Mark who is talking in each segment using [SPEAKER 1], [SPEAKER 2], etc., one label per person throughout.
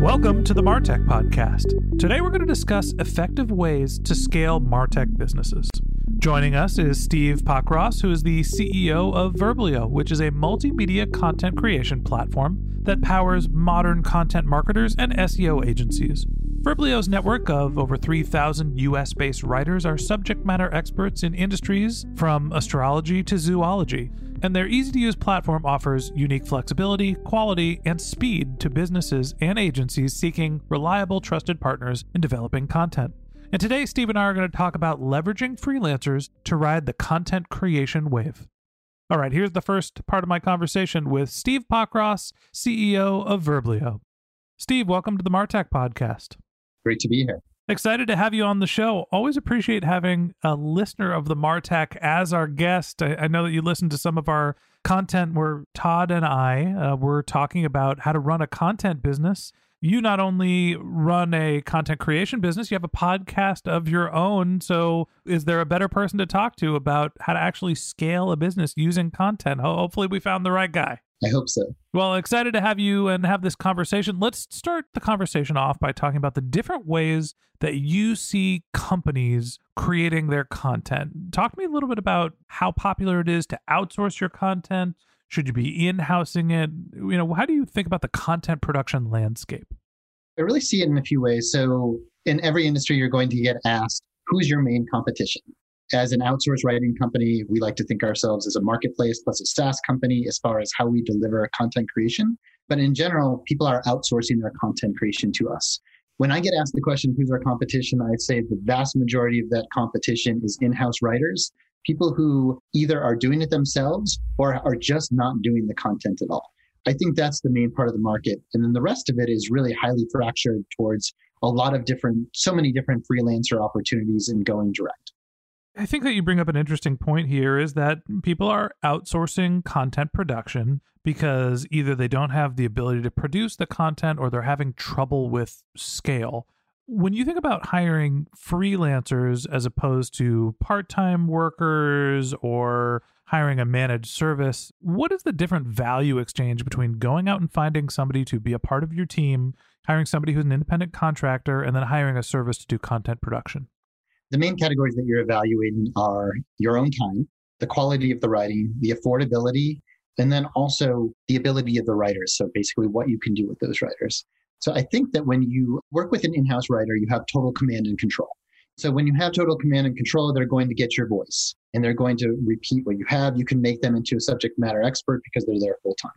[SPEAKER 1] Welcome to the Martech Podcast. Today we're going to discuss effective ways to scale Martech businesses. Joining us is Steve Pockross, who is the CEO of Verblio, which is a multimedia content creation platform that powers modern content marketers and SEO agencies. Verblio's network of over 3,000 US based writers are subject matter experts in industries from astrology to zoology and their easy to use platform offers unique flexibility, quality, and speed to businesses and agencies seeking reliable, trusted partners in developing content. And today, Steve and I are going to talk about leveraging freelancers to ride the content creation wave. All right, here's the first part of my conversation with Steve Pockross, CEO of Verblio. Steve, welcome to the Martech podcast.
[SPEAKER 2] Great to be here.
[SPEAKER 1] Excited to have you on the show. Always appreciate having a listener of the Martech as our guest. I, I know that you listened to some of our content where Todd and I uh, were talking about how to run a content business. You not only run a content creation business, you have a podcast of your own. So, is there a better person to talk to about how to actually scale a business using content? Hopefully, we found the right guy.
[SPEAKER 2] I hope so.
[SPEAKER 1] Well, excited to have you and have this conversation. Let's start the conversation off by talking about the different ways that you see companies creating their content. Talk to me a little bit about how popular it is to outsource your content. Should you be in-housing it? You know, how do you think about the content production landscape?
[SPEAKER 2] I really see it in a few ways. So, in every industry, you're going to get asked, who's your main competition? as an outsourced writing company, we like to think ourselves as a marketplace plus a SaaS company as far as how we deliver content creation. But in general, people are outsourcing their content creation to us. When I get asked the question, who's our competition? I'd say the vast majority of that competition is in house writers, people who either are doing it themselves or are just not doing the content at all. I think that's the main part of the market. And then the rest of it is really highly fractured towards a lot of different, so many different freelancer opportunities and going direct.
[SPEAKER 1] I think that you bring up an interesting point here is that people are outsourcing content production because either they don't have the ability to produce the content or they're having trouble with scale. When you think about hiring freelancers as opposed to part time workers or hiring a managed service, what is the different value exchange between going out and finding somebody to be a part of your team, hiring somebody who's an independent contractor, and then hiring a service to do content production?
[SPEAKER 2] The main categories that you're evaluating are your own time, the quality of the writing, the affordability, and then also the ability of the writers. So basically, what you can do with those writers. So I think that when you work with an in house writer, you have total command and control. So when you have total command and control, they're going to get your voice and they're going to repeat what you have. You can make them into a subject matter expert because they're there full time.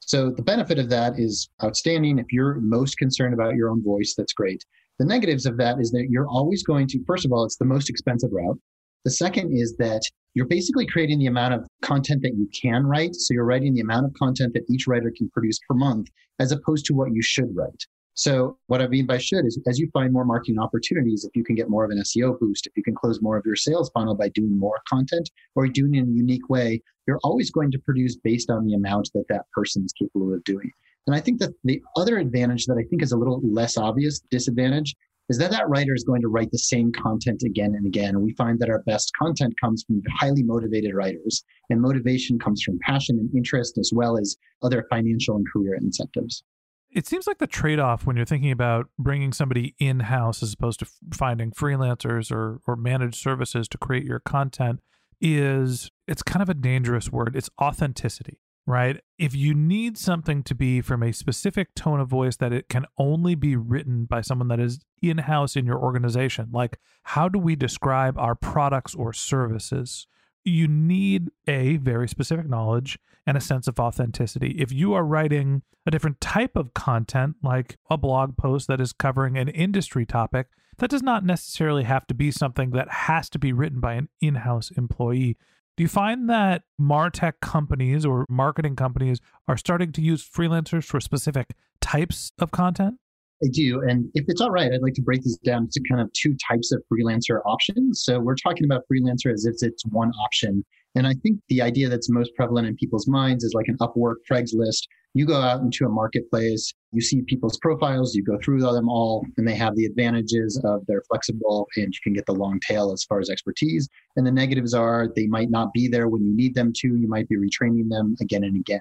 [SPEAKER 2] So the benefit of that is outstanding. If you're most concerned about your own voice, that's great. The negatives of that is that you're always going to, first of all, it's the most expensive route. The second is that you're basically creating the amount of content that you can write. So you're writing the amount of content that each writer can produce per month, as opposed to what you should write. So what I mean by should is as you find more marketing opportunities, if you can get more of an SEO boost, if you can close more of your sales funnel by doing more content or doing it in a unique way, you're always going to produce based on the amount that that person is capable of doing. And I think that the other advantage that I think is a little less obvious disadvantage is that that writer is going to write the same content again and again. And we find that our best content comes from highly motivated writers, and motivation comes from passion and interest as well as other financial and career incentives.
[SPEAKER 1] It seems like the trade off when you're thinking about bringing somebody in house as opposed to finding freelancers or, or managed services to create your content is it's kind of a dangerous word. It's authenticity right? If you need something to be from a specific tone of voice that it can only be written by someone that is in house in your organization, like how do we describe our products or services? You need a very specific knowledge and a sense of authenticity. If you are writing a different type of content, like a blog post that is covering an industry topic, that does not necessarily have to be something that has to be written by an in house employee. Do you find that Martech companies or marketing companies are starting to use freelancers for specific types of content?
[SPEAKER 2] I do. And if it's all right, I'd like to break this down to kind of two types of freelancer options. So we're talking about freelancer as if it's one option. And I think the idea that's most prevalent in people's minds is like an Upwork, Craigslist, you go out into a marketplace, you see people's profiles, you go through them all, and they have the advantages of they're flexible and you can get the long tail as far as expertise. And the negatives are they might not be there when you need them to. You might be retraining them again and again.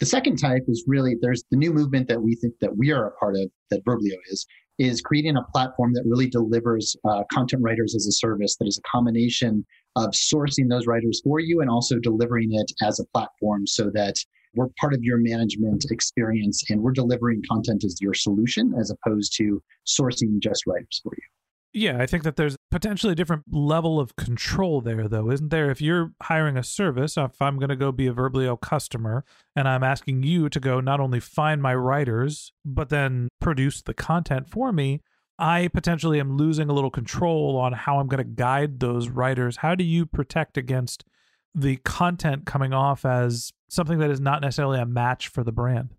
[SPEAKER 2] The second type is really there's the new movement that we think that we are a part of, that Verblio is, is creating a platform that really delivers uh, content writers as a service that is a combination of sourcing those writers for you and also delivering it as a platform so that we're part of your management experience and we're delivering content as your solution as opposed to sourcing just writers for you.
[SPEAKER 1] Yeah, I think that there's potentially a different level of control there, though, isn't there? If you're hiring a service, if I'm going to go be a Verblio customer and I'm asking you to go not only find my writers, but then produce the content for me, I potentially am losing a little control on how I'm going to guide those writers. How do you protect against the content coming off as something that is not necessarily a match for the brand?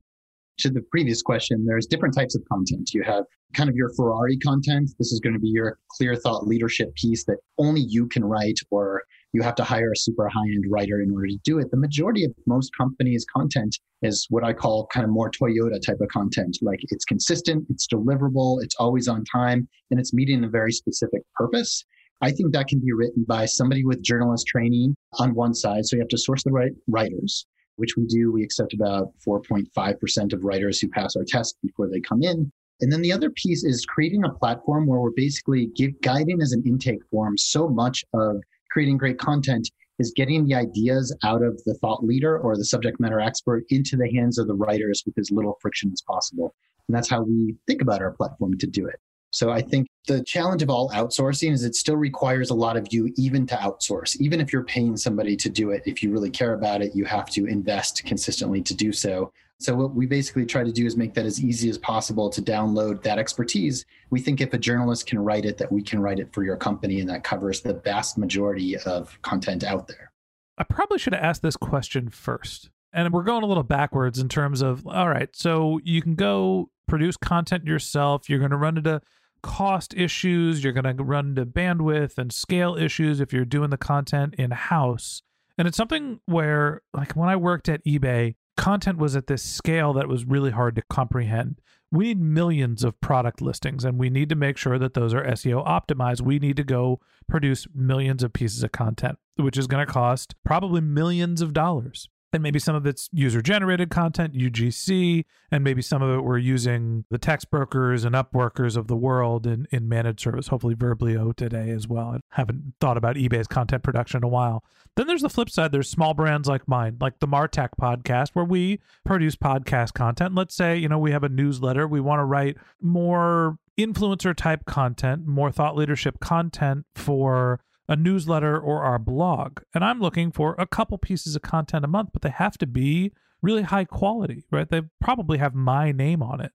[SPEAKER 2] To the previous question, there's different types of content. You have kind of your Ferrari content. This is going to be your clear thought leadership piece that only you can write, or you have to hire a super high end writer in order to do it. The majority of most companies' content is what I call kind of more Toyota type of content. Like it's consistent, it's deliverable, it's always on time, and it's meeting a very specific purpose. I think that can be written by somebody with journalist training on one side. So you have to source the right writers, which we do. We accept about 4.5% of writers who pass our test before they come in. And then the other piece is creating a platform where we're basically give, guiding as an intake form so much of creating great content is getting the ideas out of the thought leader or the subject matter expert into the hands of the writers with as little friction as possible. And that's how we think about our platform to do it. So I think the challenge of all outsourcing is it still requires a lot of you even to outsource. Even if you're paying somebody to do it, if you really care about it, you have to invest consistently to do so. So what we basically try to do is make that as easy as possible to download that expertise. We think if a journalist can write it, that we can write it for your company, and that covers the vast majority of content out there.
[SPEAKER 1] I probably should have asked this question first. And we're going a little backwards in terms of all right, so you can go produce content yourself. You're going to run into cost issues, you're going to run into bandwidth and scale issues if you're doing the content in house. And it's something where, like, when I worked at eBay, content was at this scale that was really hard to comprehend. We need millions of product listings and we need to make sure that those are SEO optimized. We need to go produce millions of pieces of content, which is going to cost probably millions of dollars and maybe some of it's user generated content, UGC, and maybe some of it we're using the Textbrokers and upworkers of the world in, in managed service, hopefully Verblio today as well. I haven't thought about eBay's content production in a while. Then there's the flip side. There's small brands like mine, like the Martech podcast, where we produce podcast content. Let's say, you know, we have a newsletter. We want to write more influencer type content, more thought leadership content for a newsletter or our blog. And I'm looking for a couple pieces of content a month, but they have to be really high quality, right? They probably have my name on it.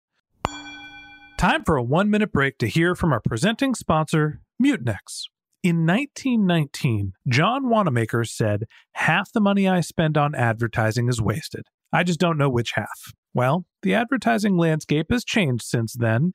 [SPEAKER 1] Time for a one minute break to hear from our presenting sponsor, Mutinex. In 1919, John Wanamaker said, Half the money I spend on advertising is wasted. I just don't know which half. Well, the advertising landscape has changed since then,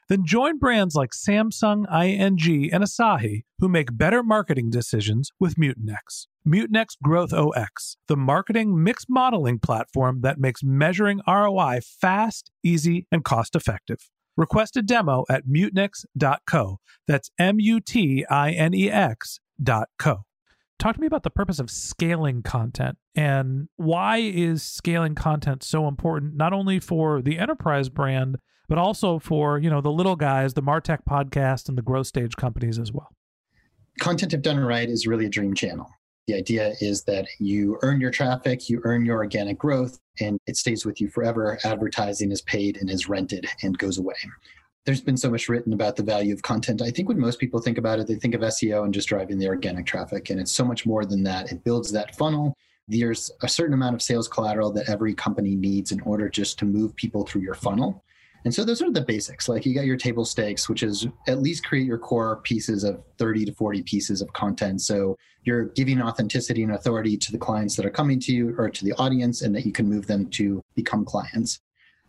[SPEAKER 1] Then join brands like Samsung, ING, and Asahi who make better marketing decisions with Mutinex. Mutinex Growth OS, the marketing mix modeling platform that makes measuring ROI fast, easy, and cost effective. Request a demo at mutinex.co. That's M U T I N E X.co. Talk to me about the purpose of scaling content and why is scaling content so important not only for the enterprise brand but also for, you know, the little guys, the Martech podcast and the growth stage companies as well.
[SPEAKER 2] Content if done right is really a dream channel. The idea is that you earn your traffic, you earn your organic growth, and it stays with you forever. Advertising is paid and is rented and goes away there's been so much written about the value of content. I think when most people think about it, they think of SEO and just driving the organic traffic. And it's so much more than that. It builds that funnel. There's a certain amount of sales collateral that every company needs in order just to move people through your funnel. And so those are the basics. Like you got your table stakes, which is at least create your core pieces of 30 to 40 pieces of content. So you're giving authenticity and authority to the clients that are coming to you or to the audience, and that you can move them to become clients.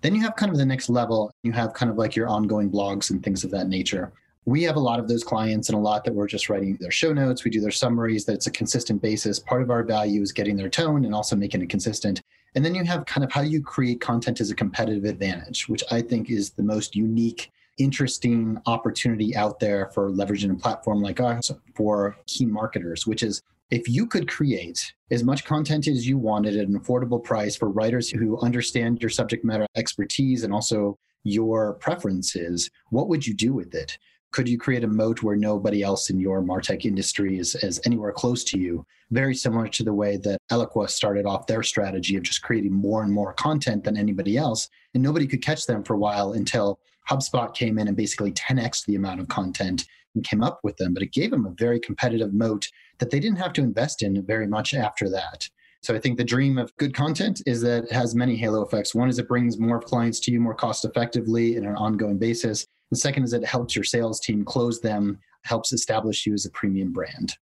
[SPEAKER 2] Then you have kind of the next level. You have kind of like your ongoing blogs and things of that nature. We have a lot of those clients and a lot that we're just writing their show notes. We do their summaries, that it's a consistent basis. Part of our value is getting their tone and also making it consistent. And then you have kind of how you create content as a competitive advantage, which I think is the most unique, interesting opportunity out there for leveraging a platform like us for key marketers, which is if you could create as much content as you wanted at an affordable price for writers who understand your subject matter expertise and also your preferences, what would you do with it? Could you create a moat where nobody else in your Martech industry is, is anywhere close to you? Very similar to the way that Eloqua started off their strategy of just creating more and more content than anybody else. And nobody could catch them for a while until HubSpot came in and basically 10x the amount of content and came up with them. But it gave them a very competitive moat that they didn't have to invest in very much after that. So I think the dream of good content is that it has many halo effects. One is it brings more clients to you more cost effectively in an ongoing basis. The second is it helps your sales team close them, helps establish you as a premium brand.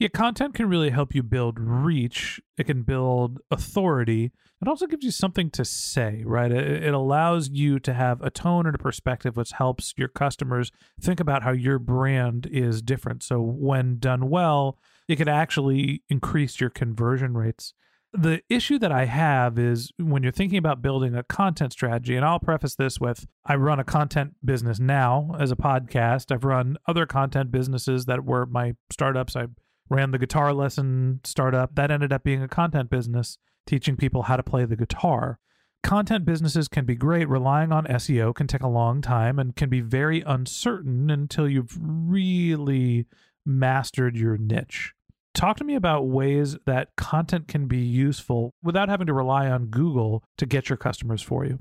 [SPEAKER 1] Yeah, content can really help you build reach. It can build authority. It also gives you something to say, right? It, it, allows you to have a tone and a perspective which helps your customers think about how your brand is different. So, when done well, it can actually increase your conversion rates. The issue that I have is when you're thinking about building a content strategy, and I'll preface this with I run a content business now as a podcast. I've run other content businesses that were my startups. I ran the guitar lesson startup that ended up being a content business teaching people how to play the guitar. Content businesses can be great. Relying on SEO can take a long time and can be very uncertain until you've really mastered your niche. Talk to me about ways that content can be useful without having to rely on Google to get your customers for you.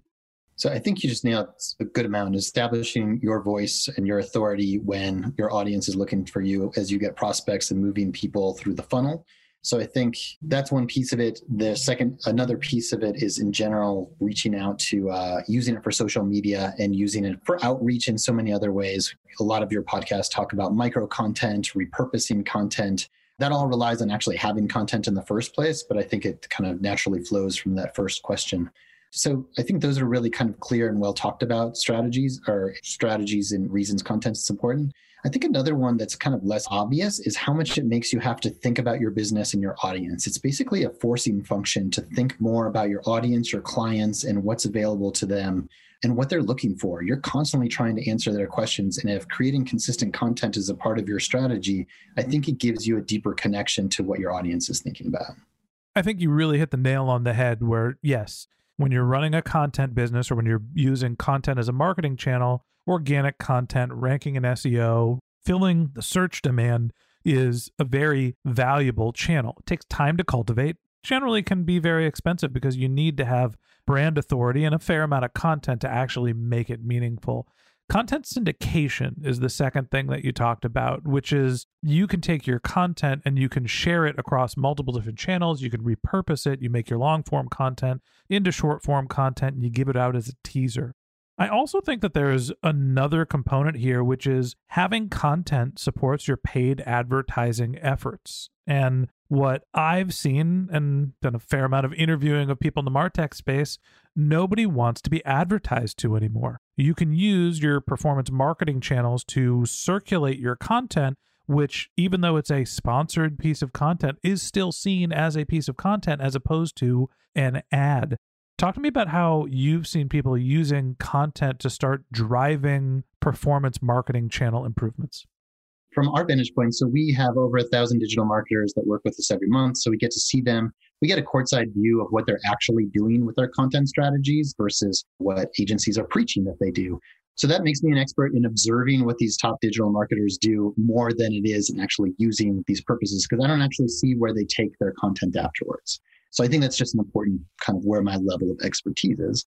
[SPEAKER 2] So I think you just nailed a good amount establishing your voice and your authority when your audience is looking for you as you get prospects and moving people through the funnel. So I think that's one piece of it. The second, another piece of it is in general reaching out to uh, using it for social media and using it for outreach in so many other ways. A lot of your podcasts talk about micro content, repurposing content. That all relies on actually having content in the first place, but I think it kind of naturally flows from that first question. So I think those are really kind of clear and well talked about strategies or strategies and reasons content is important. I think another one that's kind of less obvious is how much it makes you have to think about your business and your audience. It's basically a forcing function to think more about your audience, your clients, and what's available to them and what they're looking for. You're constantly trying to answer their questions. And if creating consistent content is a part of your strategy, I think it gives you a deeper connection to what your audience is thinking about.
[SPEAKER 1] I think you really hit the nail on the head where, yes, when you're running a content business or when you're using content as a marketing channel, organic content, ranking in SEO, filling the search demand is a very valuable channel. It takes time to cultivate, generally can be very expensive because you need to have brand authority and a fair amount of content to actually make it meaningful. Content syndication is the second thing that you talked about, which is you can take your content and you can share it across multiple different channels. You can repurpose it. You make your long form content into short form content and you give it out as a teaser. I also think that there's another component here, which is having content supports your paid advertising efforts. And what I've seen and done a fair amount of interviewing of people in the Martech space, nobody wants to be advertised to anymore. You can use your performance marketing channels to circulate your content, which, even though it's a sponsored piece of content, is still seen as a piece of content as opposed to an ad. Talk to me about how you've seen people using content to start driving performance marketing channel improvements
[SPEAKER 2] from our vantage point, so we have over a thousand digital marketers that work with us every month. So we get to see them. We get a courtside view of what they're actually doing with their content strategies versus what agencies are preaching that they do. So that makes me an expert in observing what these top digital marketers do more than it is in actually using these purposes because I don't actually see where they take their content afterwards. So I think that's just an important kind of where my level of expertise is.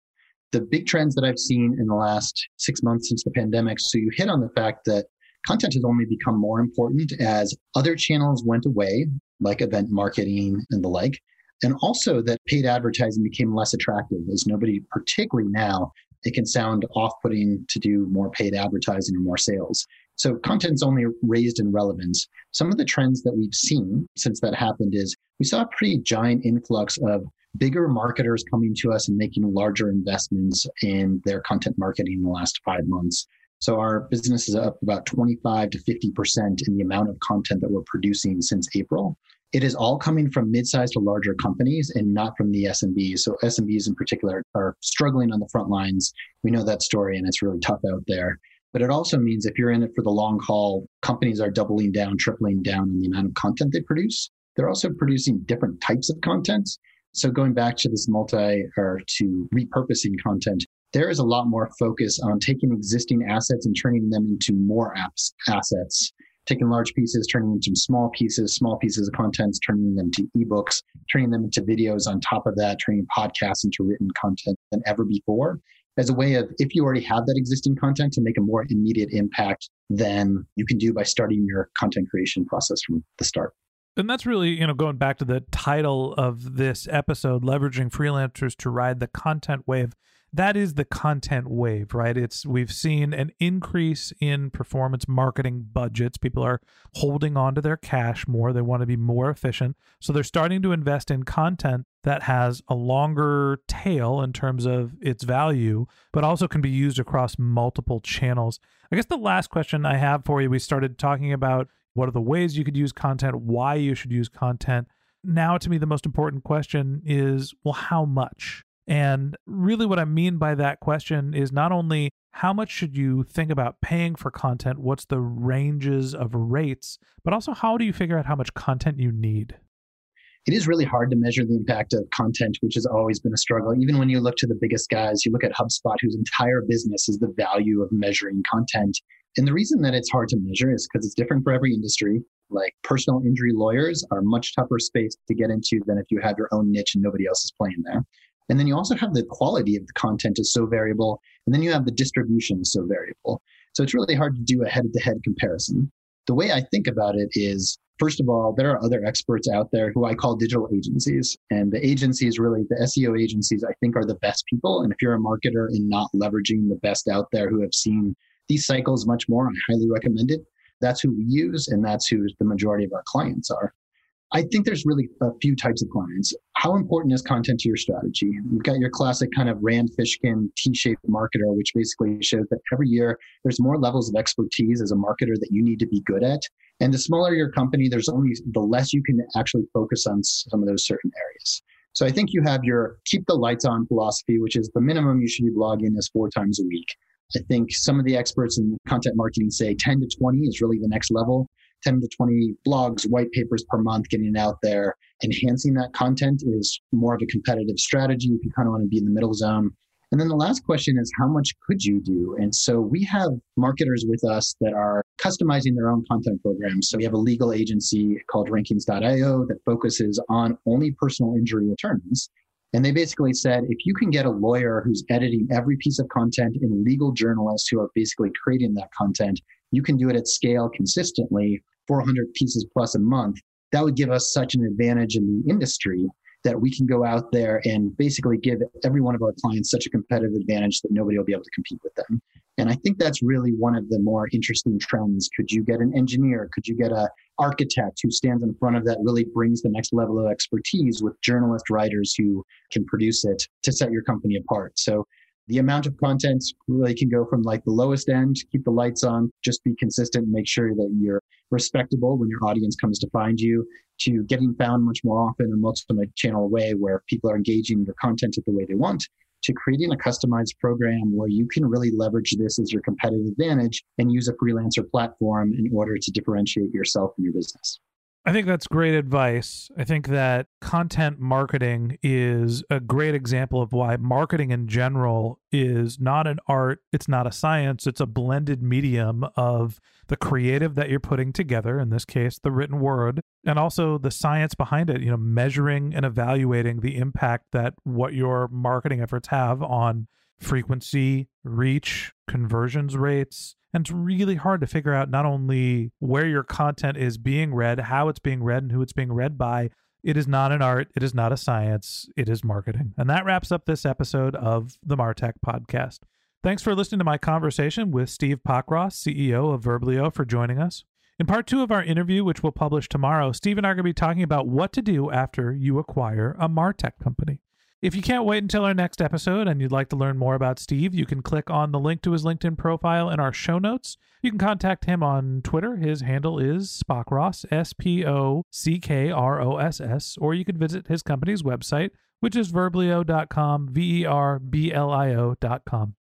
[SPEAKER 2] The big trends that I've seen in the last six months since the pandemic. So you hit on the fact that content has only become more important as other channels went away, like event marketing and the like. And also that paid advertising became less attractive as nobody, particularly now, it can sound off putting to do more paid advertising or more sales. So content's only raised in relevance. Some of the trends that we've seen since that happened is we saw a pretty giant influx of bigger marketers coming to us and making larger investments in their content marketing in the last five months. So our business is up about 25 to 50% in the amount of content that we're producing since April. It is all coming from mid-sized to larger companies and not from the SMBs. So SMBs in particular are struggling on the front lines. We know that story and it's really tough out there. But it also means if you're in it for the long haul, companies are doubling down, tripling down on the amount of content they produce. They're also producing different types of content. So going back to this multi or to repurposing content, there is a lot more focus on taking existing assets and turning them into more apps assets. Taking large pieces turning them into small pieces small pieces of content turning them to ebooks turning them into videos on top of that turning podcasts into written content than ever before. As a way of if you already have that existing content to make a more immediate impact than you can do by starting your content creation process from the start.
[SPEAKER 1] And that's really, you know, going back to the title of this episode, leveraging freelancers to ride the content wave that is the content wave, right? It's we've seen an increase in performance marketing budgets. People are holding on to their cash more. They want to be more efficient. So they're starting to invest in content that has a longer tail in terms of its value, but also can be used across multiple channels. I guess the last question I have for you, we started talking about what are the ways you could use content, why you should use content. Now, to me, the most important question is well, how much? And really, what I mean by that question is not only how much should you think about paying for content, what's the ranges of rates, but also how do you figure out how much content you need?
[SPEAKER 2] It is really hard to measure the impact of content, which has always been a struggle. Even when you look to the biggest guys, you look at HubSpot, whose entire business is the value of measuring content. And the reason that it's hard to measure is because it's different for every industry. Like personal injury lawyers are much tougher space to get into than if you have your own niche and nobody else is playing there. And then you also have the quality of the content is so variable. And then you have the distribution is so variable. So it's really hard to do a head to head comparison. The way I think about it is first of all, there are other experts out there who I call digital agencies. And the agencies, really, the SEO agencies, I think are the best people. And if you're a marketer and not leveraging the best out there who have seen these cycles much more, I highly recommend it. That's who we use, and that's who the majority of our clients are. I think there's really a few types of clients. How important is content to your strategy? You've got your classic kind of Rand Fishkin T-shaped marketer, which basically shows that every year there's more levels of expertise as a marketer that you need to be good at. And the smaller your company, there's only the less you can actually focus on some of those certain areas. So I think you have your keep the lights on philosophy, which is the minimum you should be blogging is four times a week. I think some of the experts in content marketing say 10 to 20 is really the next level. 10 to 20 blogs, white papers per month, getting out there. Enhancing that content is more of a competitive strategy if you kind of want to be in the middle zone. And then the last question is how much could you do? And so we have marketers with us that are customizing their own content programs. So we have a legal agency called rankings.io that focuses on only personal injury attorneys. And they basically said if you can get a lawyer who's editing every piece of content and legal journalists who are basically creating that content, you can do it at scale consistently, 400 pieces plus a month. That would give us such an advantage in the industry that we can go out there and basically give every one of our clients such a competitive advantage that nobody will be able to compete with them. And I think that's really one of the more interesting trends. Could you get an engineer? Could you get a architect who stands in front of that really brings the next level of expertise with journalist writers who can produce it to set your company apart. So the amount of content really can go from like the lowest end, keep the lights on, just be consistent, make sure that you're respectable when your audience comes to find you, to getting found much more often in a multi-channel way where people are engaging your content the way they want, to creating a customized program where you can really leverage this as your competitive advantage and use a freelancer platform in order to differentiate yourself and your business.
[SPEAKER 1] I think that's great advice. I think that content marketing is a great example of why marketing in general is not an art, it's not a science, it's a blended medium of the creative that you're putting together, in this case, the written word, and also the science behind it, you know, measuring and evaluating the impact that what your marketing efforts have on frequency, reach, conversions rates, and it's really hard to figure out not only where your content is being read, how it's being read, and who it's being read by. It is not an art. It is not a science. It is marketing. And that wraps up this episode of the Martech podcast. Thanks for listening to my conversation with Steve Pockross, CEO of Verblio, for joining us. In part two of our interview, which we'll publish tomorrow, Steve and I are going to be talking about what to do after you acquire a Martech company. If you can't wait until our next episode and you'd like to learn more about Steve, you can click on the link to his LinkedIn profile in our show notes. You can contact him on Twitter. His handle is Spockross, S P O C K R O S S, or you can visit his company's website, which is verblio.com, V E R B L I O.com.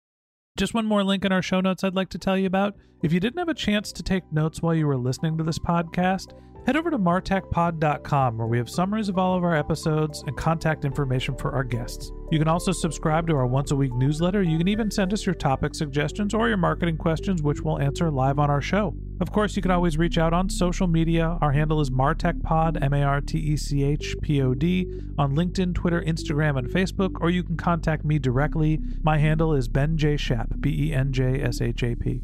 [SPEAKER 1] Just one more link in our show notes I'd like to tell you about. If you didn't have a chance to take notes while you were listening to this podcast, head over to martechpod.com where we have summaries of all of our episodes and contact information for our guests. You can also subscribe to our once a week newsletter. You can even send us your topic suggestions or your marketing questions, which we'll answer live on our show. Of course, you can always reach out on social media. Our handle is MartechPod, M A R T E C H P O D, on LinkedIn, Twitter, Instagram, and Facebook, or you can contact me directly. My handle is Ben J. Shap, B E N J S H A P.